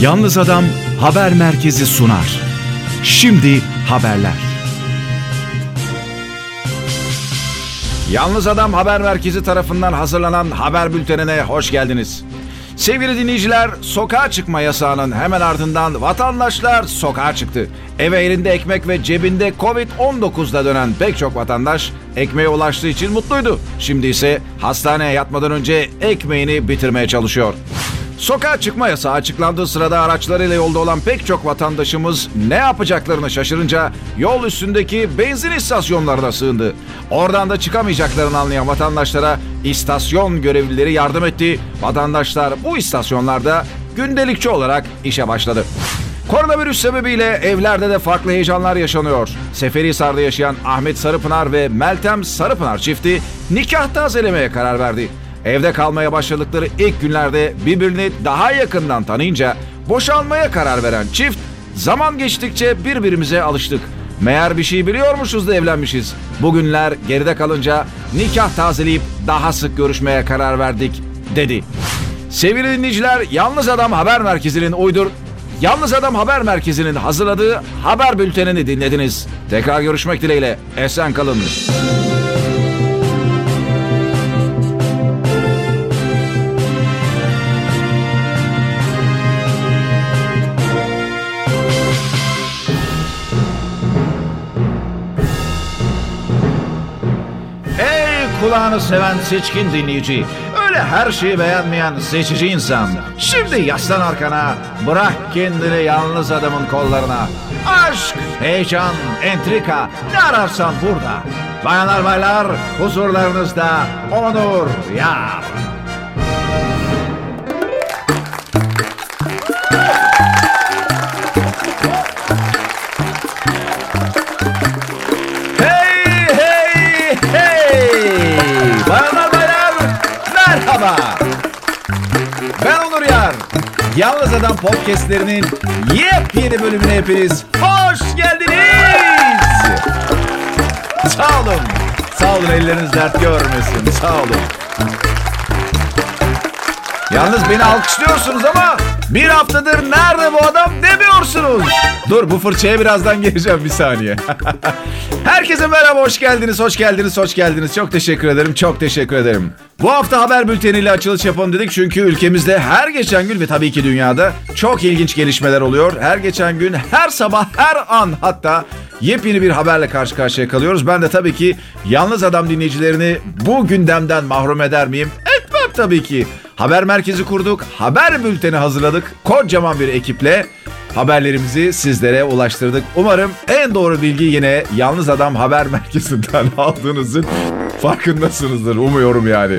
Yalnız Adam Haber Merkezi sunar. Şimdi haberler. Yalnız Adam Haber Merkezi tarafından hazırlanan haber bültenine hoş geldiniz. Sevgili dinleyiciler, sokağa çıkma yasağının hemen ardından vatandaşlar sokağa çıktı. Eve elinde ekmek ve cebinde Covid-19'da dönen pek çok vatandaş ekmeğe ulaştığı için mutluydu. Şimdi ise hastaneye yatmadan önce ekmeğini bitirmeye çalışıyor. Sokağa çıkma yasağı açıklandığı sırada araçlarıyla yolda olan pek çok vatandaşımız ne yapacaklarını şaşırınca yol üstündeki benzin istasyonlarına sığındı. Oradan da çıkamayacaklarını anlayan vatandaşlara istasyon görevlileri yardım etti. Vatandaşlar bu istasyonlarda gündelikçi olarak işe başladı. Koronavirüs sebebiyle evlerde de farklı heyecanlar yaşanıyor. Seferihisar'da yaşayan Ahmet Sarıpınar ve Meltem Sarıpınar çifti nikah tazelemeye karar verdi. Evde kalmaya başladıkları ilk günlerde birbirini daha yakından tanıyınca boşanmaya karar veren çift zaman geçtikçe birbirimize alıştık. Meğer bir şey biliyormuşuz da evlenmişiz. Bugünler geride kalınca nikah tazeleyip daha sık görüşmeye karar verdik dedi. Sevgili dinleyiciler, Yalnız Adam Haber Merkezi'nin uydur Yalnız Adam Haber Merkezi'nin hazırladığı haber bültenini dinlediniz. Tekrar görüşmek dileğiyle. Esen kalın. Ey kulağını seven seçkin dinleyici. Öyle her şeyi beğenmeyen seçici insan. Şimdi yaslan arkana. Bırak kendini yalnız adamın kollarına. Aşk, heyecan, entrika ne ararsan burada. Bayanlar baylar huzurlarınızda Onur Yar. Yalnız Adam podcastlerinin yepyeni bölümüne hepiniz hoş geldiniz. Sağ olun. Sağ olun elleriniz dert görmesin. Sağ olun. Yalnız beni alkışlıyorsunuz ama bir haftadır nerede bu adam demiyorsunuz. Dur bu fırçaya birazdan geleceğim bir saniye. Herkese merhaba hoş geldiniz hoş geldiniz hoş geldiniz. Çok teşekkür ederim çok teşekkür ederim. Bu hafta haber bülteniyle açılış yapalım dedik çünkü ülkemizde her geçen gün ve tabii ki dünyada çok ilginç gelişmeler oluyor. Her geçen gün her sabah her an hatta yepyeni bir haberle karşı karşıya kalıyoruz. Ben de tabii ki yalnız adam dinleyicilerini bu gündemden mahrum eder miyim? Etmem tabii ki. Haber merkezi kurduk, haber bülteni hazırladık. Kocaman bir ekiple haberlerimizi sizlere ulaştırdık. Umarım en doğru bilgi yine Yalnız Adam Haber Merkezi'nden aldığınızın farkındasınızdır. Umuyorum yani.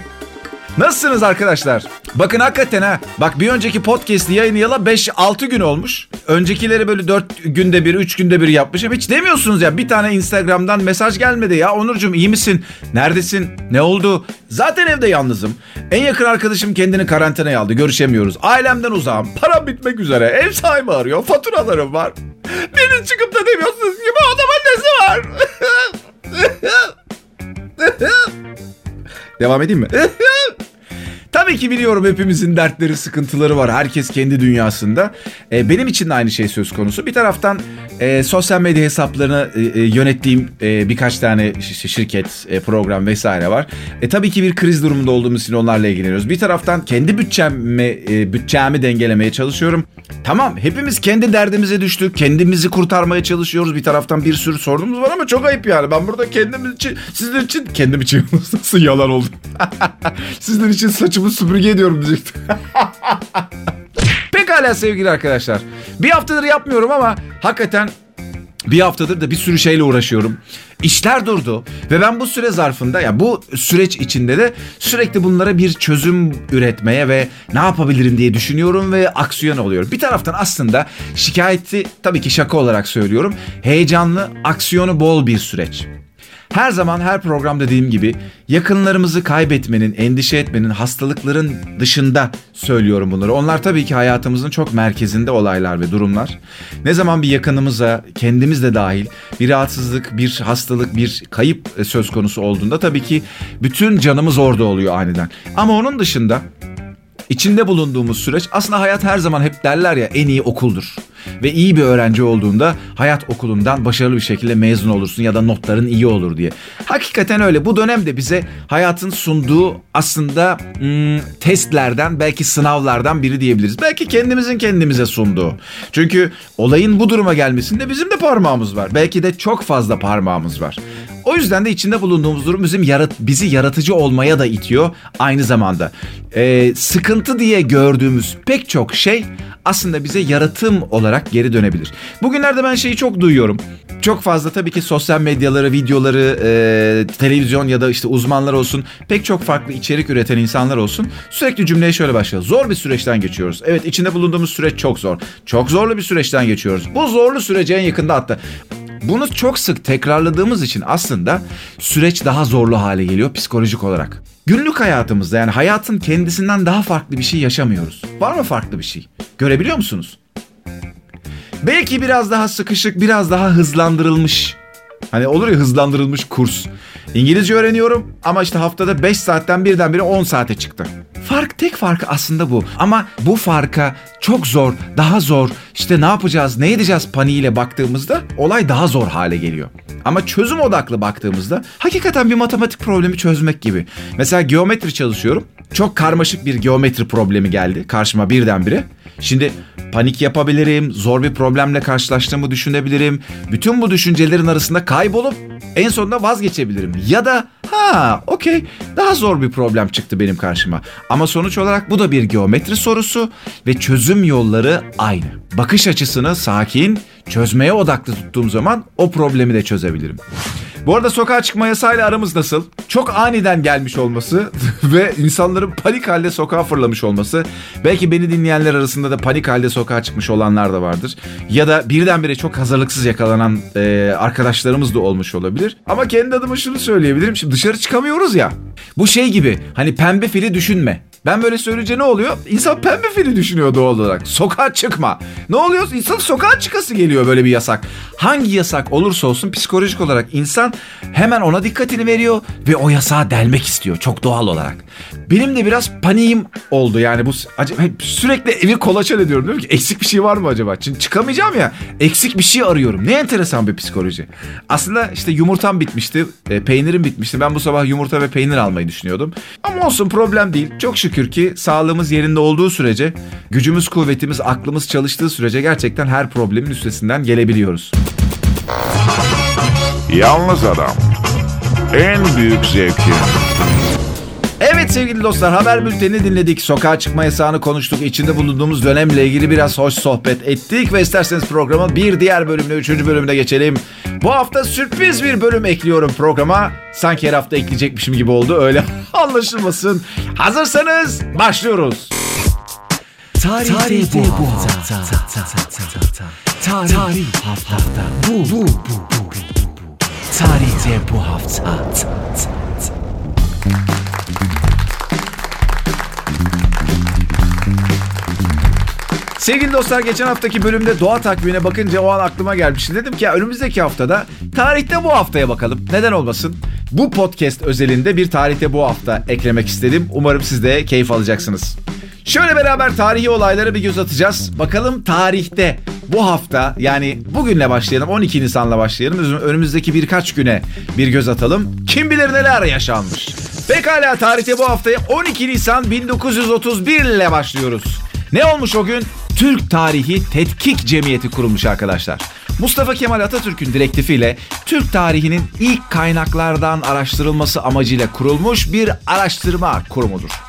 Nasılsınız arkadaşlar? Bakın hakikaten ha. Bak bir önceki podcast'i yayınlayalı 5-6 gün olmuş. Öncekileri böyle 4 günde bir, 3 günde bir yapmışım. Hiç demiyorsunuz ya. Bir tane Instagram'dan mesaj gelmedi ya. Onurcuğum iyi misin? Neredesin? Ne oldu? Zaten evde yalnızım. En yakın arkadaşım kendini karantinaya aldı. Görüşemiyoruz. Ailemden uzağım. Param bitmek üzere. Ev sahibi arıyor. Faturalarım var. Biriniz çıkıp da demiyorsunuz ki bu adamın nesi var? Devam edeyim mi? Tabii ki biliyorum hepimizin dertleri, sıkıntıları var. Herkes kendi dünyasında. Ee, benim için de aynı şey söz konusu. Bir taraftan e, sosyal medya hesaplarını e, e, yönettiğim e, birkaç tane ş- şirket, e, program vesaire var. E, tabii ki bir kriz durumunda olduğumuz için onlarla ilgileniyoruz. Bir taraftan kendi bütçemi, e, bütçemi dengelemeye çalışıyorum. Tamam hepimiz kendi derdimize düştük. Kendimizi kurtarmaya çalışıyoruz. Bir taraftan bir sürü sorunumuz var ama çok ayıp yani. Ben burada kendimiz için, sizler için, kendim için nasıl yalan oldu. sizler için saçımı süpürge ediyorum diyecektim. Pekala sevgili arkadaşlar. Bir haftadır yapmıyorum ama hakikaten bir haftadır da bir sürü şeyle uğraşıyorum. İşler durdu ve ben bu süre zarfında ya bu süreç içinde de sürekli bunlara bir çözüm üretmeye ve ne yapabilirim diye düşünüyorum ve aksiyon oluyorum. Bir taraftan aslında şikayeti tabii ki şaka olarak söylüyorum. Heyecanlı, aksiyonu bol bir süreç. Her zaman her program dediğim gibi yakınlarımızı kaybetmenin, endişe etmenin, hastalıkların dışında söylüyorum bunları. Onlar tabii ki hayatımızın çok merkezinde olaylar ve durumlar. Ne zaman bir yakınımıza, kendimiz de dahil bir rahatsızlık, bir hastalık, bir kayıp söz konusu olduğunda tabii ki bütün canımız orada oluyor aniden. Ama onun dışında içinde bulunduğumuz süreç aslında hayat her zaman hep derler ya en iyi okuldur. Ve iyi bir öğrenci olduğunda hayat okulundan başarılı bir şekilde mezun olursun ya da notların iyi olur diye. Hakikaten öyle. Bu dönemde bize hayatın sunduğu aslında hmm, testlerden belki sınavlardan biri diyebiliriz. Belki kendimizin kendimize sunduğu. Çünkü olayın bu duruma gelmesinde bizim de parmağımız var. Belki de çok fazla parmağımız var. O yüzden de içinde bulunduğumuz durum bizim yarat bizi yaratıcı olmaya da itiyor aynı zamanda. Ee, sıkıntı diye gördüğümüz pek çok şey aslında bize yaratım olarak geri dönebilir. Bugünlerde ben şeyi çok duyuyorum. Çok fazla tabii ki sosyal medyaları, videoları, e, televizyon ya da işte uzmanlar olsun, pek çok farklı içerik üreten insanlar olsun. Sürekli cümleye şöyle başlıyor. Zor bir süreçten geçiyoruz. Evet içinde bulunduğumuz süreç çok zor. Çok zorlu bir süreçten geçiyoruz. Bu zorlu sürece en yakında hatta bunu çok sık tekrarladığımız için aslında süreç daha zorlu hale geliyor psikolojik olarak. Günlük hayatımızda yani hayatın kendisinden daha farklı bir şey yaşamıyoruz. Var mı farklı bir şey? Görebiliyor musunuz? Belki biraz daha sıkışık, biraz daha hızlandırılmış. Hani olur ya hızlandırılmış kurs. İngilizce öğreniyorum ama işte haftada 5 saatten birdenbire 10 saate çıktı. Fark tek farkı aslında bu. Ama bu farka çok zor, daha zor, işte ne yapacağız, ne edeceğiz paniğiyle baktığımızda olay daha zor hale geliyor. Ama çözüm odaklı baktığımızda hakikaten bir matematik problemi çözmek gibi. Mesela geometri çalışıyorum. Çok karmaşık bir geometri problemi geldi karşıma birdenbire. Şimdi panik yapabilirim, zor bir problemle karşılaştığımı düşünebilirim. Bütün bu düşüncelerin arasında kaybolup en sonunda vazgeçebilirim. Ya da ha okey daha zor bir problem çıktı benim karşıma. Ama sonuç olarak bu da bir geometri sorusu ve çözüm yolları aynı. Bakış açısını sakin, çözmeye odaklı tuttuğum zaman o problemi de çözebilirim. Bu arada sokağa çıkma yasayla aramız nasıl? Çok aniden gelmiş olması ve insanların panik halde sokağa fırlamış olması. Belki beni dinleyenler arasında da panik halde sokağa çıkmış olanlar da vardır. Ya da birdenbire çok hazırlıksız yakalanan e, arkadaşlarımız da olmuş olabilir. Ama kendi adıma şunu söyleyebilirim. Şimdi dışarı çıkamıyoruz ya. Bu şey gibi hani pembe fili düşünme. Ben böyle söyleyince ne oluyor? İnsan pembe fili düşünüyor doğal olarak. Sokağa çıkma. Ne oluyor? İnsan sokağa çıkası geliyor böyle bir yasak. Hangi yasak olursa olsun psikolojik olarak insan hemen ona dikkatini veriyor ve o yasağı delmek istiyor çok doğal olarak. Benim de biraz paniğim oldu yani bu acaba sürekli evi kolaçan ediyorum diyorum ki eksik bir şey var mı acaba? Çünkü çıkamayacağım ya eksik bir şey arıyorum. Ne enteresan bir psikoloji. Aslında işte yumurtam bitmişti, e, peynirim bitmişti. Ben bu sabah yumurta ve peynir almayı düşünüyordum. Ama olsun problem değil. Çok şükür ki sağlığımız yerinde olduğu sürece, gücümüz, kuvvetimiz, aklımız çalıştığı sürece gerçekten her problemin üstesinden gelebiliyoruz. Yalnız Adam. En büyük zevki. Evet sevgili dostlar haber bültenini dinledik. Sokağa çıkma yasağını konuştuk. İçinde bulunduğumuz dönemle ilgili biraz hoş sohbet ettik. Ve isterseniz programın bir diğer bölümüne, üçüncü bölümüne geçelim. Bu hafta sürpriz bir bölüm ekliyorum programa. Sanki her hafta ekleyecekmişim gibi oldu. Öyle anlaşılmasın. Hazırsanız başlıyoruz. Tarihte, bu hafta. Tarih, tarih hafta. Bu, bu, bu, bu, bu. Tarihte bu hafta. Sevgili dostlar geçen haftaki bölümde doğa takvimine bakınca o an aklıma gelmişti. Dedim ki ya önümüzdeki haftada tarihte bu haftaya bakalım. Neden olmasın? Bu podcast özelinde bir tarihte bu hafta eklemek istedim. Umarım siz de keyif alacaksınız. Şöyle beraber tarihi olaylara bir göz atacağız. Bakalım tarihte bu hafta yani bugünle başlayalım 12 Nisan'la başlayalım. Önümüzdeki birkaç güne bir göz atalım. Kim bilir neler yaşanmış. Pekala tarihte bu haftaya 12 Nisan 1931 ile başlıyoruz. Ne olmuş o gün? Türk Tarihi Tetkik Cemiyeti kurulmuş arkadaşlar. Mustafa Kemal Atatürk'ün direktifiyle Türk tarihinin ilk kaynaklardan araştırılması amacıyla kurulmuş bir araştırma kurumudur.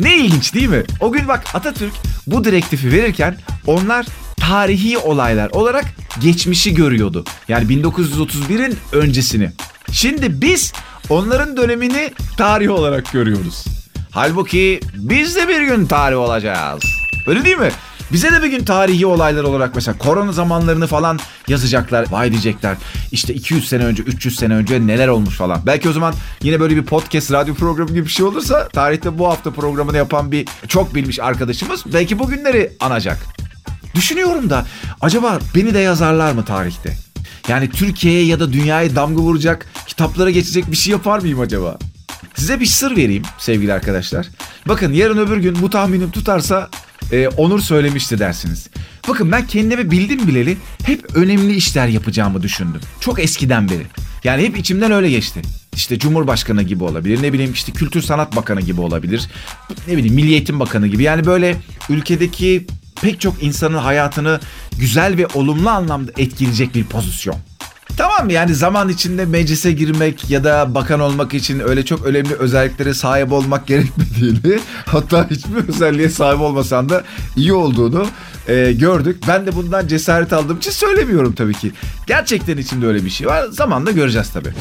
Ne ilginç değil mi? O gün bak Atatürk bu direktifi verirken onlar tarihi olaylar olarak geçmişi görüyordu. Yani 1931'in öncesini. Şimdi biz onların dönemini tarih olarak görüyoruz. Halbuki biz de bir gün tarih olacağız. Öyle değil mi? Bize de bir gün tarihi olaylar olarak mesela korona zamanlarını falan yazacaklar. Vay diyecekler. İşte 200 sene önce, 300 sene önce neler olmuş falan. Belki o zaman yine böyle bir podcast, radyo programı gibi bir şey olursa tarihte bu hafta programını yapan bir çok bilmiş arkadaşımız belki bugünleri anacak. Düşünüyorum da acaba beni de yazarlar mı tarihte? Yani Türkiye'ye ya da dünyaya damga vuracak, kitaplara geçecek bir şey yapar mıyım acaba? Size bir sır vereyim sevgili arkadaşlar. Bakın yarın öbür gün bu tahminim tutarsa e, Onur söylemişti dersiniz. Bakın ben kendimi bildim bileli hep önemli işler yapacağımı düşündüm. Çok eskiden beri. Yani hep içimden öyle geçti. İşte Cumhurbaşkanı gibi olabilir. Ne bileyim işte Kültür Sanat Bakanı gibi olabilir. Ne bileyim Milli Eğitim Bakanı gibi. Yani böyle ülkedeki pek çok insanın hayatını güzel ve olumlu anlamda etkileyecek bir pozisyon. Tamam yani zaman içinde meclise girmek ya da bakan olmak için öyle çok önemli özelliklere sahip olmak gerekmediğini hatta hiçbir özelliğe sahip olmasan da iyi olduğunu e, gördük. Ben de bundan cesaret aldığım için söylemiyorum tabii ki. Gerçekten içimde öyle bir şey var. Zamanla göreceğiz tabii.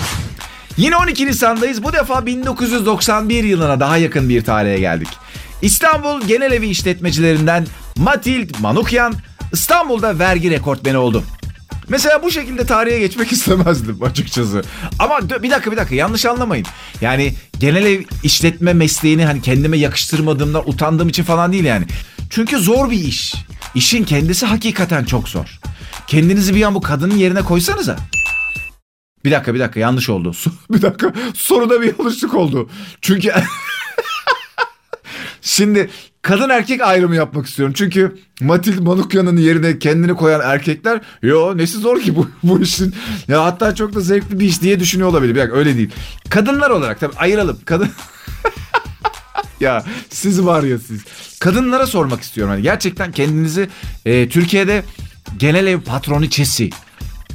Yine 12 Nisan'dayız. Bu defa 1991 yılına daha yakın bir tarihe geldik. İstanbul Genel Evi işletmecilerinden Matild Manukyan İstanbul'da vergi rekortmeni oldu. Mesela bu şekilde tarihe geçmek istemezdim açıkçası. Ama bir dakika bir dakika yanlış anlamayın. Yani genel ev işletme mesleğini hani kendime yakıştırmadığımdan utandığım için falan değil yani. Çünkü zor bir iş. İşin kendisi hakikaten çok zor. Kendinizi bir an bu kadının yerine koysanıza. Bir dakika bir dakika yanlış oldu. bir dakika soruda bir yanlışlık oldu. Çünkü Şimdi kadın erkek ayrımı yapmak istiyorum. Çünkü Matilde Manukya'nın yerine kendini koyan erkekler yo nesi zor ki bu, bu işin. Ya hatta çok da zevkli bir iş diye düşünüyor olabilir. Bir dakika öyle değil. Kadınlar olarak tabii ayıralım. Kadın ya siz var ya siz. Kadınlara sormak istiyorum. Hani gerçekten kendinizi e, Türkiye'de genel ev patroniçesi.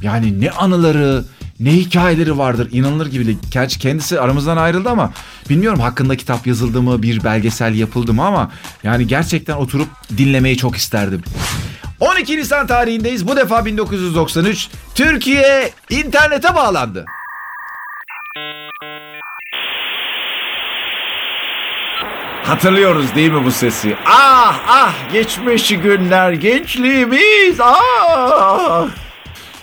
Yani ne anıları, ne hikayeleri vardır inanılır gibi değil. Kendisi aramızdan ayrıldı ama bilmiyorum hakkında kitap yazıldı mı bir belgesel yapıldı mı ama yani gerçekten oturup dinlemeyi çok isterdim. 12 Nisan tarihindeyiz. Bu defa 1993 Türkiye internete bağlandı. Hatırlıyoruz değil mi bu sesi? Ah ah geçmiş günler gençliğimiz ah.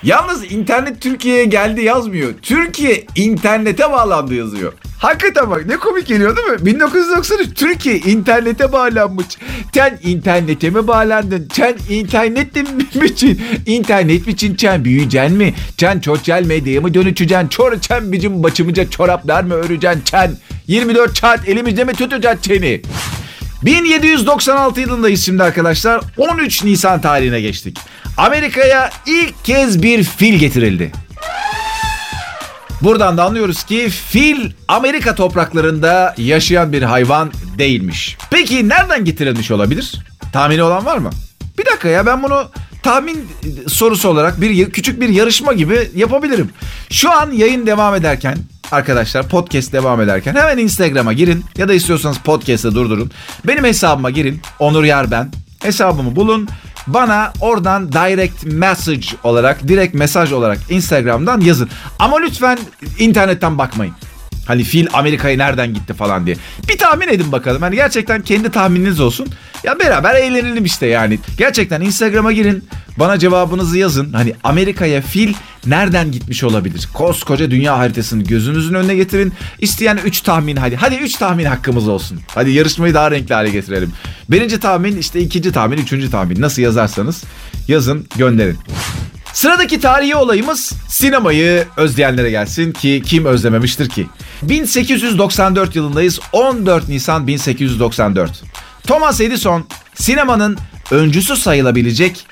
Yalnız internet Türkiye'ye geldi yazmıyor. Türkiye internete bağlandı yazıyor. Hakikaten bak ne komik geliyor değil mi? 1993 Türkiye internete bağlanmış. Sen internete mi bağlandın? Sen internette mi için? İnternet için sen büyüyeceksin mi? Sen sosyal medyaya mı dönüşeceksin? Çor sen bizim başımıza çoraplar mı öreceksin? Sen 24 saat elimizde mi tutacaksın seni? 1796 yılındayız şimdi arkadaşlar. 13 Nisan tarihine geçtik. Amerika'ya ilk kez bir fil getirildi. Buradan da anlıyoruz ki fil Amerika topraklarında yaşayan bir hayvan değilmiş. Peki nereden getirilmiş olabilir? Tahmini olan var mı? Bir dakika ya ben bunu tahmin sorusu olarak bir küçük bir yarışma gibi yapabilirim. Şu an yayın devam ederken arkadaşlar podcast devam ederken hemen Instagram'a girin ya da istiyorsanız podcast'ı durdurun. Benim hesabıma girin. Onur Yar ben. Hesabımı bulun bana oradan direct message olarak, direkt mesaj olarak Instagram'dan yazın. Ama lütfen internetten bakmayın. Hani fil Amerika'ya nereden gitti falan diye. Bir tahmin edin bakalım. Hani gerçekten kendi tahmininiz olsun. Ya beraber eğlenelim işte yani. Gerçekten Instagram'a girin. Bana cevabınızı yazın. Hani Amerika'ya fil nereden gitmiş olabilir? Koskoca dünya haritasını gözünüzün önüne getirin. İsteyen 3 tahmin hadi. Hadi 3 tahmin hakkımız olsun. Hadi yarışmayı daha renkli hale getirelim. Birinci tahmin işte ikinci tahmin, üçüncü tahmin. Nasıl yazarsanız yazın gönderin. Sıradaki tarihi olayımız sinemayı özleyenlere gelsin ki kim özlememiştir ki? 1894 yılındayız. 14 Nisan 1894. Thomas Edison sinemanın öncüsü sayılabilecek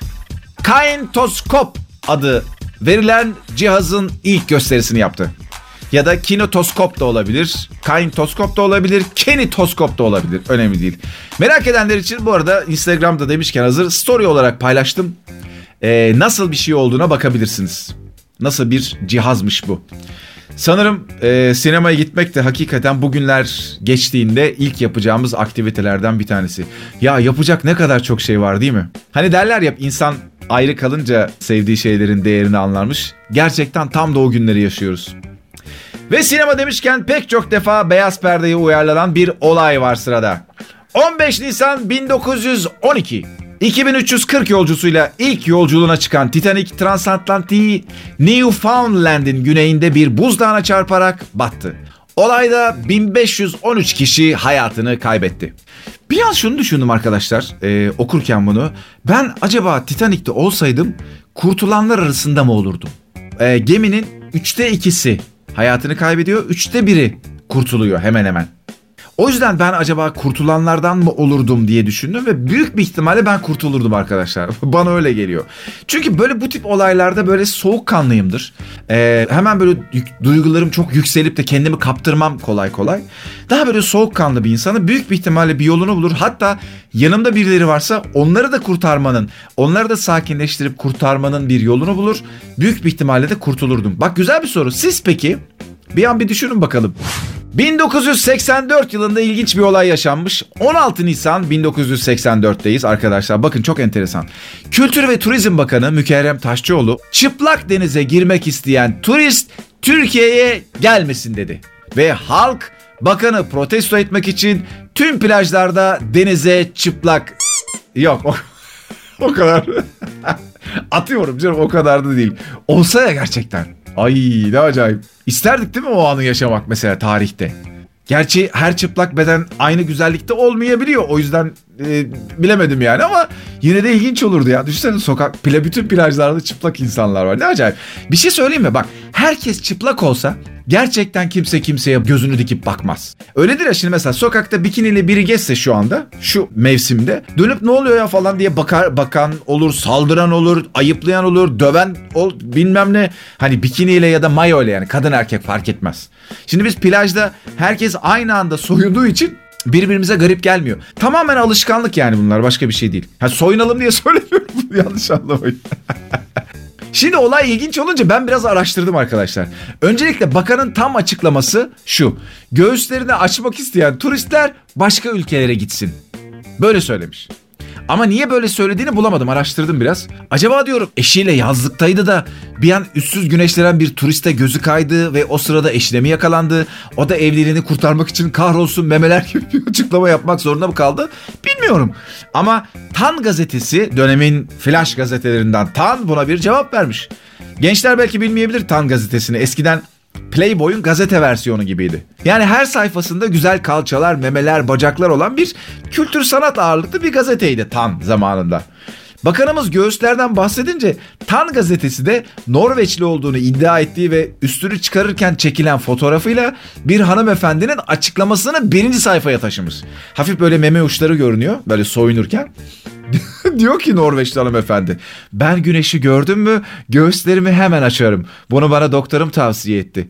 kaintoskop adı verilen cihazın ilk gösterisini yaptı. Ya da kinetoskop da olabilir, kaintoskop da olabilir, kenitoskop da olabilir. Önemli değil. Merak edenler için bu arada Instagram'da demişken hazır story olarak paylaştım. Ee, nasıl bir şey olduğuna bakabilirsiniz. Nasıl bir cihazmış bu. Sanırım e, sinemaya gitmek de hakikaten bugünler geçtiğinde ilk yapacağımız aktivitelerden bir tanesi. Ya yapacak ne kadar çok şey var değil mi? Hani derler ya insan ayrı kalınca sevdiği şeylerin değerini anlarmış. Gerçekten tam da o günleri yaşıyoruz. Ve sinema demişken pek çok defa beyaz perdeye uyarlanan bir olay var sırada. 15 Nisan 1912 2340 yolcusuyla ilk yolculuğuna çıkan Titanic transatlantiği Newfoundland'in güneyinde bir buzdağına çarparak battı. Olayda 1513 kişi hayatını kaybetti. Bir an şunu düşündüm arkadaşlar e, okurken bunu. Ben acaba Titanic'te olsaydım kurtulanlar arasında mı olurdum? E, geminin üçte ikisi hayatını kaybediyor. Üçte biri kurtuluyor hemen hemen. O yüzden ben acaba kurtulanlardan mı olurdum diye düşündüm ve büyük bir ihtimalle ben kurtulurdum arkadaşlar. Bana öyle geliyor. Çünkü böyle bu tip olaylarda böyle soğukkanlıyımdır. Ee, hemen böyle duygularım çok yükselip de kendimi kaptırmam kolay kolay. Daha böyle soğukkanlı bir insanı büyük bir ihtimalle bir yolunu bulur. Hatta yanımda birileri varsa onları da kurtarmanın, onları da sakinleştirip kurtarmanın bir yolunu bulur. Büyük bir ihtimalle de kurtulurdum. Bak güzel bir soru. Siz peki bir an bir düşünün bakalım. 1984 yılında ilginç bir olay yaşanmış. 16 Nisan 1984'teyiz arkadaşlar. Bakın çok enteresan. Kültür ve Turizm Bakanı Mükerrem Taşçıoğlu çıplak denize girmek isteyen turist Türkiye'ye gelmesin dedi. Ve halk bakanı protesto etmek için tüm plajlarda denize çıplak yok o, o kadar atıyorum canım o kadar da değil. Olsa ya gerçekten. Ay ne acayip. İsterdik değil mi o anı yaşamak mesela tarihte? Gerçi her çıplak beden aynı güzellikte olmayabiliyor. O yüzden e, bilemedim yani ama yine de ilginç olurdu ya. Düşünsene sokak, pla, bütün plajlarda çıplak insanlar var. Ne acayip. Bir şey söyleyeyim mi? Bak herkes çıplak olsa gerçekten kimse kimseye gözünü dikip bakmaz. Öyledir ya şimdi mesela sokakta bikiniyle biri geçse şu anda şu mevsimde dönüp ne oluyor ya falan diye bakar bakan olur, saldıran olur, ayıplayan olur, döven ol bilmem ne. Hani bikiniyle ya da mayo ile yani kadın erkek fark etmez. Şimdi biz plajda herkes aynı anda soyunduğu için birbirimize garip gelmiyor. Tamamen alışkanlık yani bunlar başka bir şey değil. Ha soyunalım diye söylemiyorum yanlış anlamayın. Şimdi olay ilginç olunca ben biraz araştırdım arkadaşlar. Öncelikle bakanın tam açıklaması şu. Göğüslerini açmak isteyen turistler başka ülkelere gitsin. Böyle söylemiş. Ama niye böyle söylediğini bulamadım araştırdım biraz. Acaba diyorum eşiyle yazlıktaydı da bir an üstsüz güneşlenen bir turiste gözü kaydı ve o sırada eşine mi yakalandı? O da evliliğini kurtarmak için kahrolsun memeler gibi bir açıklama yapmak zorunda mı kaldı? Bilmiyorum. Ama Tan gazetesi dönemin flash gazetelerinden Tan buna bir cevap vermiş. Gençler belki bilmeyebilir Tan gazetesini. Eskiden Playboy'un gazete versiyonu gibiydi. Yani her sayfasında güzel kalçalar, memeler, bacaklar olan bir kültür sanat ağırlıklı bir gazeteydi Tan zamanında. Bakanımız göğüslerden bahsedince Tan gazetesi de Norveçli olduğunu iddia ettiği ve üstünü çıkarırken çekilen fotoğrafıyla bir hanımefendinin açıklamasını birinci sayfaya taşımış. Hafif böyle meme uçları görünüyor böyle soyunurken. Diyor ki Norveçli hanımefendi ben güneşi gördüm mü göğüslerimi hemen açarım. Bunu bana doktorum tavsiye etti.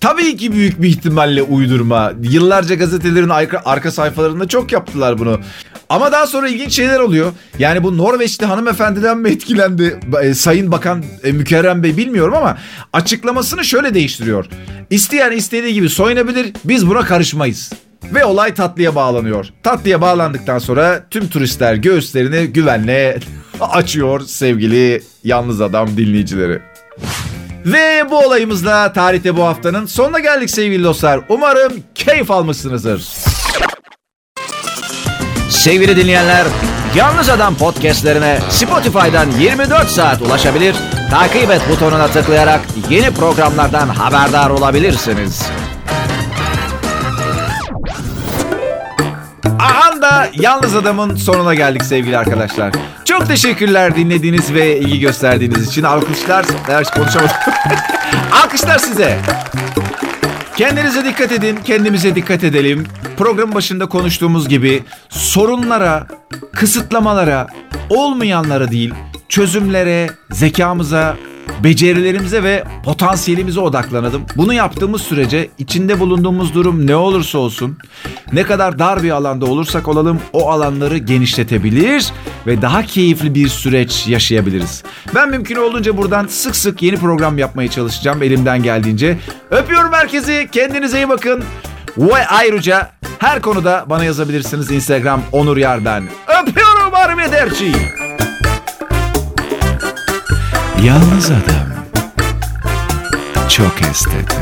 Tabii ki büyük bir ihtimalle uydurma. Yıllarca gazetelerin arka, sayfalarında çok yaptılar bunu. Ama daha sonra ilginç şeyler oluyor. Yani bu Norveçli hanımefendiden mi etkilendi e, Sayın Bakan e, Mükerrem Bey bilmiyorum ama açıklamasını şöyle değiştiriyor. İsteyen istediği gibi soyunabilir biz buna karışmayız. Ve olay tatlıya bağlanıyor. Tatlıya bağlandıktan sonra tüm turistler göğüslerini güvenle açıyor sevgili yalnız adam dinleyicileri. Ve bu olayımızla tarihte bu haftanın sonuna geldik sevgili dostlar. Umarım keyif almışsınızdır. Sevgili dinleyenler, Yalnız Adam podcastlerine Spotify'dan 24 saat ulaşabilir, takip et butonuna tıklayarak yeni programlardan haberdar olabilirsiniz. Aha da Yalnız Adam'ın sonuna geldik sevgili arkadaşlar. Çok teşekkürler dinlediğiniz ve ilgi gösterdiğiniz için. Alkışlar, evet, konuşamadım. Alkışlar size. Kendinize dikkat edin, kendimize dikkat edelim. Program başında konuştuğumuz gibi sorunlara, kısıtlamalara, olmayanlara değil, çözümlere, zekamıza, becerilerimize ve potansiyelimize odaklanalım. Bunu yaptığımız sürece içinde bulunduğumuz durum ne olursa olsun, ne kadar dar bir alanda olursak olalım o alanları genişletebilir ve daha keyifli bir süreç yaşayabiliriz. Ben mümkün olduğunca buradan sık sık yeni program yapmaya çalışacağım elimden geldiğince. Öpüyorum herkesi, kendinize iyi bakın. Ve ayrıca her konuda bana yazabilirsiniz Instagram Onur Yarben. Öpüyorum arrivederci. Yalnız Adam. Çok estetik